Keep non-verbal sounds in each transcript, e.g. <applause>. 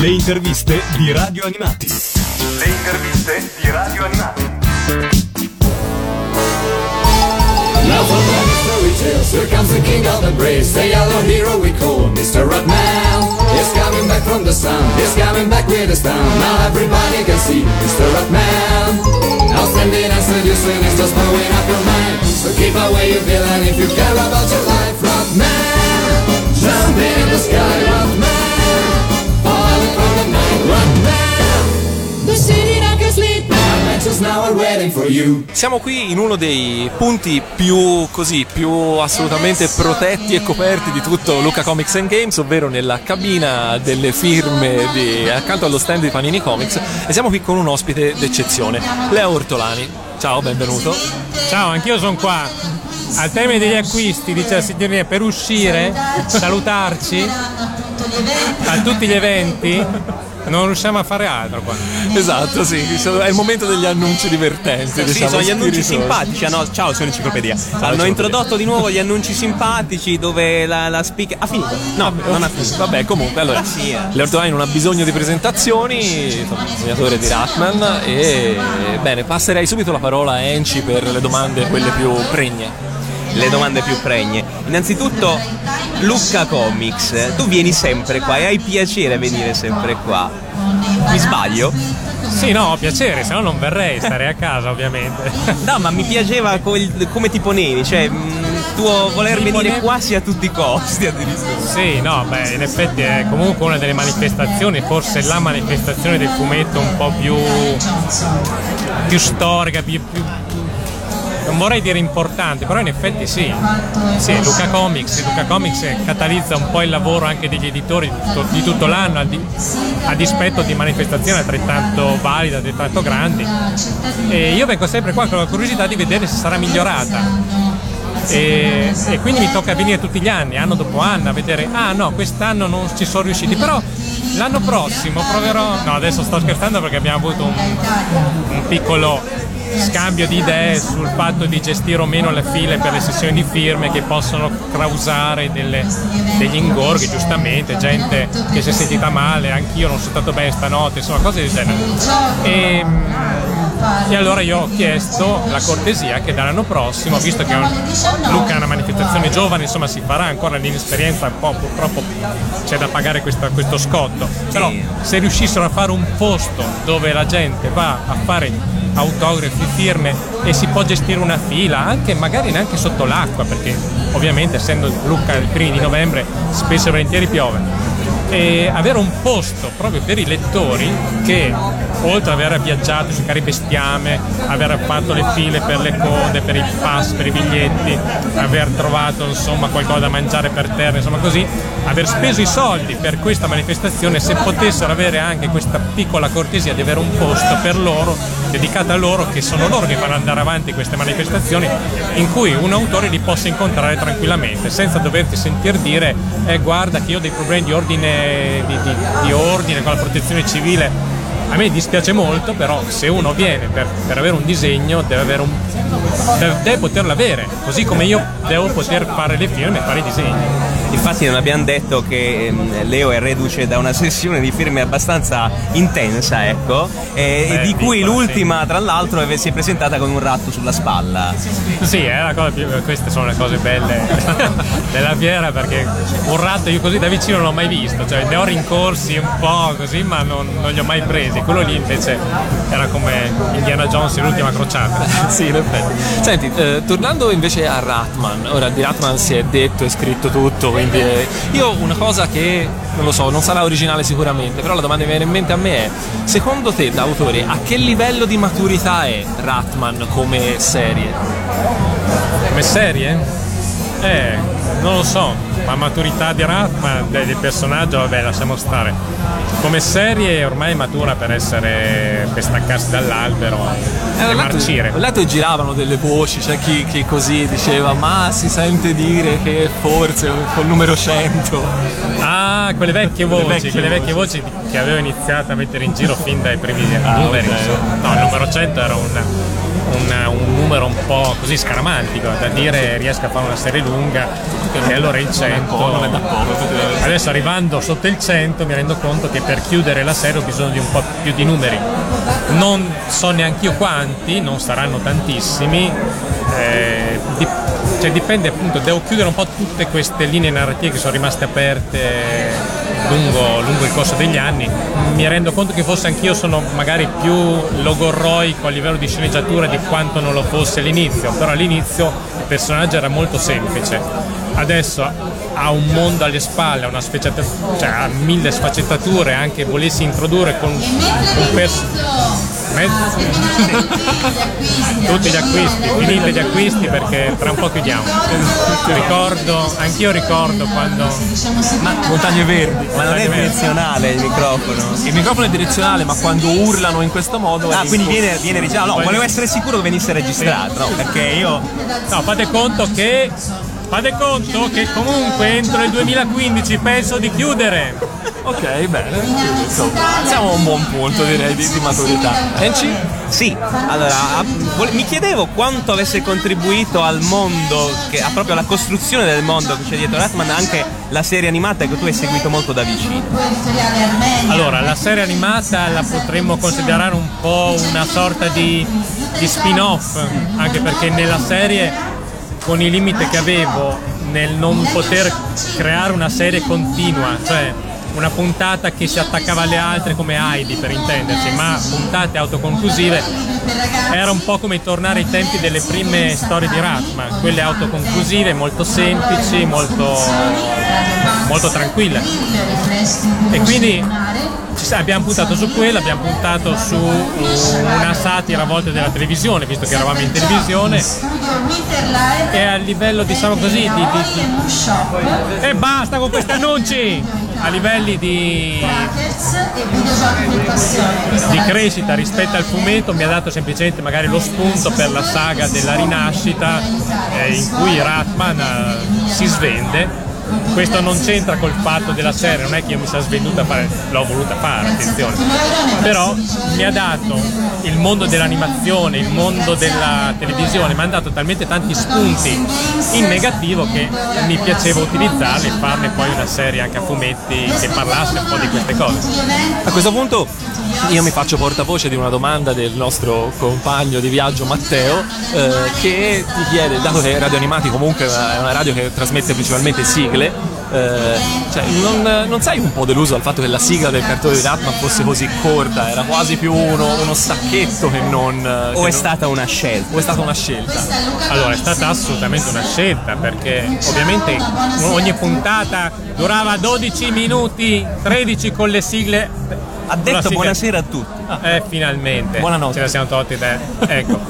Le interviste di Radio Animati. Le interviste di Radio Animati. Now for many fairy tales, here comes the king of the brave, the yellow hero we call Mr. Ratman. He's coming back from the sun, he's coming back with his town. Now everybody can see Mr. Ratman. Outstanding and seducing is just blowing up your mind. So keep away your villain if you care about your life, Ratman. Jumping in the sky, Ratman. Siamo qui in uno dei punti più così, più assolutamente protetti e coperti di tutto Luca Comics and Games, ovvero nella cabina delle firme di, accanto allo stand di Panini Comics e siamo qui con un ospite d'eccezione, Leo Ortolani. Ciao, benvenuto. Ciao, anch'io sono qua. Al termine degli acquisti, dice la signoria, per uscire, salutarci a tutti gli eventi, non riusciamo a fare altro qua. Esatto, sì, è il momento degli annunci divertenti. Sì, diciamo, sono gli annunci simpatici. ah, no, ciao, sono enciclopedia. Hanno introdotto di nuovo gli annunci simpatici dove la, la speaker. Ha finito? No, non ha finito. Vabbè, comunque, allora, Ah, sì, eh. Non ha bisogno di presentazioni, insomma, disegnatore di Ratman e bene, passerei subito la parola a Enci per le domande quelle più pregne. Le domande più pregne. Innanzitutto, Lucca Comics, tu vieni sempre qua e hai piacere a venire sempre qua. Mi sbaglio? Sì, no, ho piacere, se no non verrei, starei a casa ovviamente. <laughs> No, ma mi piaceva col- come ti ponevi, cioè mh, tuo voler venire ponevo- quasi a tutti i costi addirittura. Sì, no, beh, in effetti è comunque una delle manifestazioni, forse la manifestazione del fumetto un po' più, più storica, più, più- non vorrei dire importante, però in effetti sì. Sì, Luca Comics, Luca Comics catalizza un po' il lavoro anche degli editori di tutto, l'anno, a dispetto di manifestazioni altrettanto valide, altrettanto grandi. E io vengo sempre qua con la curiosità di vedere se sarà migliorata e, e quindi mi tocca venire tutti gli anni, anno dopo anno, a vedere, ah no, quest'anno non ci sono riusciti, però l'anno prossimo proverò, no adesso sto scherzando perché abbiamo avuto un, un piccolo scambio di idee sul fatto di gestire o meno le file per le sessioni di firme che possono causare delle- degli ingorghi, giustamente, gente che si è sentita male, anch'io non sono stato bene stanotte, insomma cose del genere. E, e allora io ho chiesto la cortesia che dall'anno prossimo, visto che Luca è una manifestazione giovane, insomma si farà ancora l'inesperienza, un po' purtroppo c'è da pagare questa- questo scotto, però se riuscissero a fare un posto dove la gente va a fare autografi, firme e si può gestire una fila, anche magari neanche sotto l'acqua, perché ovviamente essendo Lucca il primi di novembre spesso e volentieri piove. E avere un posto proprio per i lettori che oltre ad aver viaggiato carri bestiame, aver fatto le file per le code, per i pass, per i biglietti, aver trovato insomma qualcosa da mangiare per terra, insomma così, aver speso i soldi per questa manifestazione, se potessero avere anche questa piccola cortesia di avere un posto per loro, dedicato a loro, che sono loro che fanno andare avanti queste manifestazioni, in cui un autore li possa incontrare tranquillamente, senza doverti sentir dire eh, guarda che io ho dei problemi di ordine, di, di- di ordine con la protezione civile. A me dispiace molto, però se uno viene per, per avere un disegno deve, avere un, deve, deve poterlo avere, così come io devo poter fare le firme e fare i disegni. Infatti non abbiamo detto che ehm, Leo è reduce da una <laughs> sessione di firme abbastanza intensa, ecco, e Beh, di cui l'ultima, tra l'altro, si è presentata con un ratto sulla spalla. Sì, è la cosa più- queste sono le cose belle <laughs> della fiera perché un ratto io così da vicino non l'ho mai visto, cioè ne ho rincorsi un po' così ma non, non li ho mai presi, quello lì invece era come Indiana Jones in l'ultima crociata. <laughs> sì, in effetti. Senti, eh, tornando invece a Ratman, ora di Ratman si è detto e scritto tutto, quindi eh, io una cosa che non lo so, non sarà originale sicuramente, però la domanda che mi viene in mente a me è: secondo te, da autore, a che livello di maturità è Ratman come serie? Come serie? Eh, non lo so, ma maturità di Ratman, del personaggio, vabbè, lasciamo stare. Come serie ormai è matura per essere per staccarsi dall'albero Eh, e letto- marcire. Ho letto giravano delle voci, c'è chi, chi così diceva, ma si sente dire che forse col numero 100. Ah, quelle vecchie Quelle voci, vecchie quelle voci. vecchie voci che avevo iniziato a mettere in giro fin dai primi Ah, numeri. ok. insomma. No, il numero 100 era un, una- un numero un po' così scaramantico da dire riesco a fare una serie lunga e allora il 100 non è da poco, effettivamente. adesso arrivando sotto il 100 mi rendo conto che per chiudere la serie ho bisogno di un po' più di numeri non so neanche io quanti non saranno tantissimi eh, dip- cioè dipende appunto devo chiudere un po' tutte queste linee narrative che sono rimaste aperte lungo, lungo il corso degli anni. Mi rendo conto che forse anch'io sono magari più logorroico a livello di sceneggiatura di quanto non lo fosse all'inizio però all'inizio il personaggio era molto semplice. Adesso ha un mondo alle spalle ha sfaccettatura cioè ha mille sfaccettature anche volessi introdurre con un personaggio tutti gli acquisti, finite gli acquisti perché tra un po' chiudiamo. Ricordo, anch'io ricordo quando Montagne Verdi. Ma non è direzionale il microfono. Il microfono è direzionale, ma quando urlano in questo modo. Ah, quindi viene, viene registrato. No, volevo essere sicuro che venisse registrato, no, perché io. No, fate conto che. Fate conto che comunque entro il 2015 penso di chiudere. Ok, bene. Quindi, insomma, siamo a un buon punto, direi, di, di maturità. Enci? Sì, allora mi chiedevo quanto avesse contribuito al mondo, che, a proprio alla costruzione del mondo che c'è dietro Ratman, anche la serie animata che tu hai seguito molto da vicino. Allora, la serie animata la potremmo considerare un po' una sorta di, di spin-off, anche perché nella serie, con i limiti che avevo nel non poter creare una serie continua, cioè una puntata che si attaccava alle altre come Heidi per intenderci, ma puntate autoconclusive, era un po' come tornare ai tempi delle prime storie di Ratman, quelle autoconclusive, molto semplici, molto, molto tranquille. E quindi sa- abbiamo puntato su quello, abbiamo puntato su una satira a volte della televisione, visto che eravamo in televisione, e a livello diciamo così di- di- e basta con questi annunci! A livelli di, di crescita rispetto al fumetto mi ha dato semplicemente magari lo spunto per la saga della rinascita eh, in cui Ratman eh, si svende. Questo non c'entra col fatto della serie, non è che io mi sia svenduta a fare, l'ho voluta fare, attenzione. Però mi ha dato il mondo dell'animazione, il mondo della televisione, mi ha dato talmente tanti spunti in negativo che mi piaceva utilizzarli e farne poi una serie anche a fumetti che parlasse un po' di queste cose. A questo punto io mi faccio portavoce di una domanda del nostro compagno di viaggio Matteo eh, che ti chiede, dato che Radio Animati comunque è una radio che trasmette principalmente sigle, eh, cioè, non, non sei un po' deluso dal fatto che la sigla del cartone di Ratman fosse così corta, era quasi più uno, uno stacchetto che non... O che è non- stata una scelta? o è stata una scelta? Allora, è stata assolutamente una scelta perché ovviamente ogni puntata durava 12 minuti, 13 con le sigle. Ha detto sigla- buonasera a tutti. Eh, finalmente. Buonanotte. Ce la siamo tolti da... Ecco.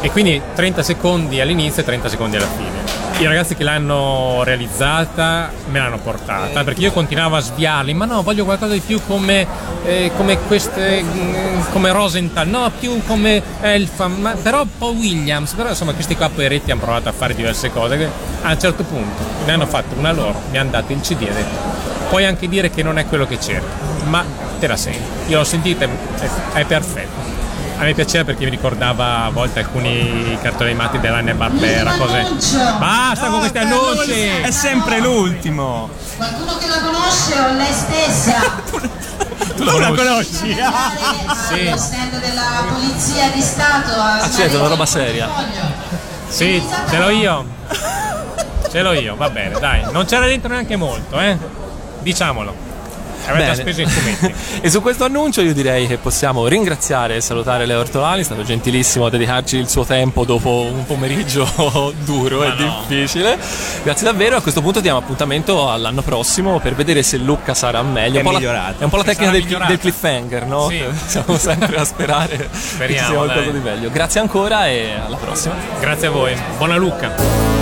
e quindi 30 secondi all'inizio e 30 secondi alla fine. I ragazzi che l'hanno realizzata me l'hanno portata perché io continuavo a sviarli, ma no, voglio qualcosa di più come, eh, come queste, mm, come Rosenthal, no, più come Elfam, ma, però un po' Williams, però insomma questi qua poveretti hanno provato a fare diverse cose che a un certo punto ne hanno fatto una loro, mi hanno dato il CD e detto puoi anche dire che non è quello che c'era, ma te la senti. Io l'ho sentita, è, è perfetto. A me piaceva perché mi ricordava a volte alcuni cartoni animati dell'Anne Barbera, cose. Basta con questi annunci! È sempre l'ultimo. Qualcuno che la conosce o lei stessa? <laughs> Tu la conosci? Sì. Lo stand della polizia di Stato. Ah, certo, una roba seria. Sì, ce l'ho io. Ce l'ho io, va bene, dai. Non c'era dentro neanche molto, eh? Diciamolo. Avete Bene. speso i fumetti. <laughs> e su questo annuncio io direi che possiamo ringraziare e salutare Leo Ortolani, è stato gentilissimo a dedicarci il suo tempo dopo un pomeriggio <laughs> duro e difficile. Grazie davvero, a questo punto diamo appuntamento all'anno prossimo per vedere se Lucca sarà meglio. È un po' la- migliorato. è un po' la tecnica del, del cliffhanger, no? Sì. <laughs> Siamo sempre a sperare che ci Speriamo, sia qualcosa dai. di meglio. Grazie ancora e alla prossima. Grazie a voi. Buona Lucca.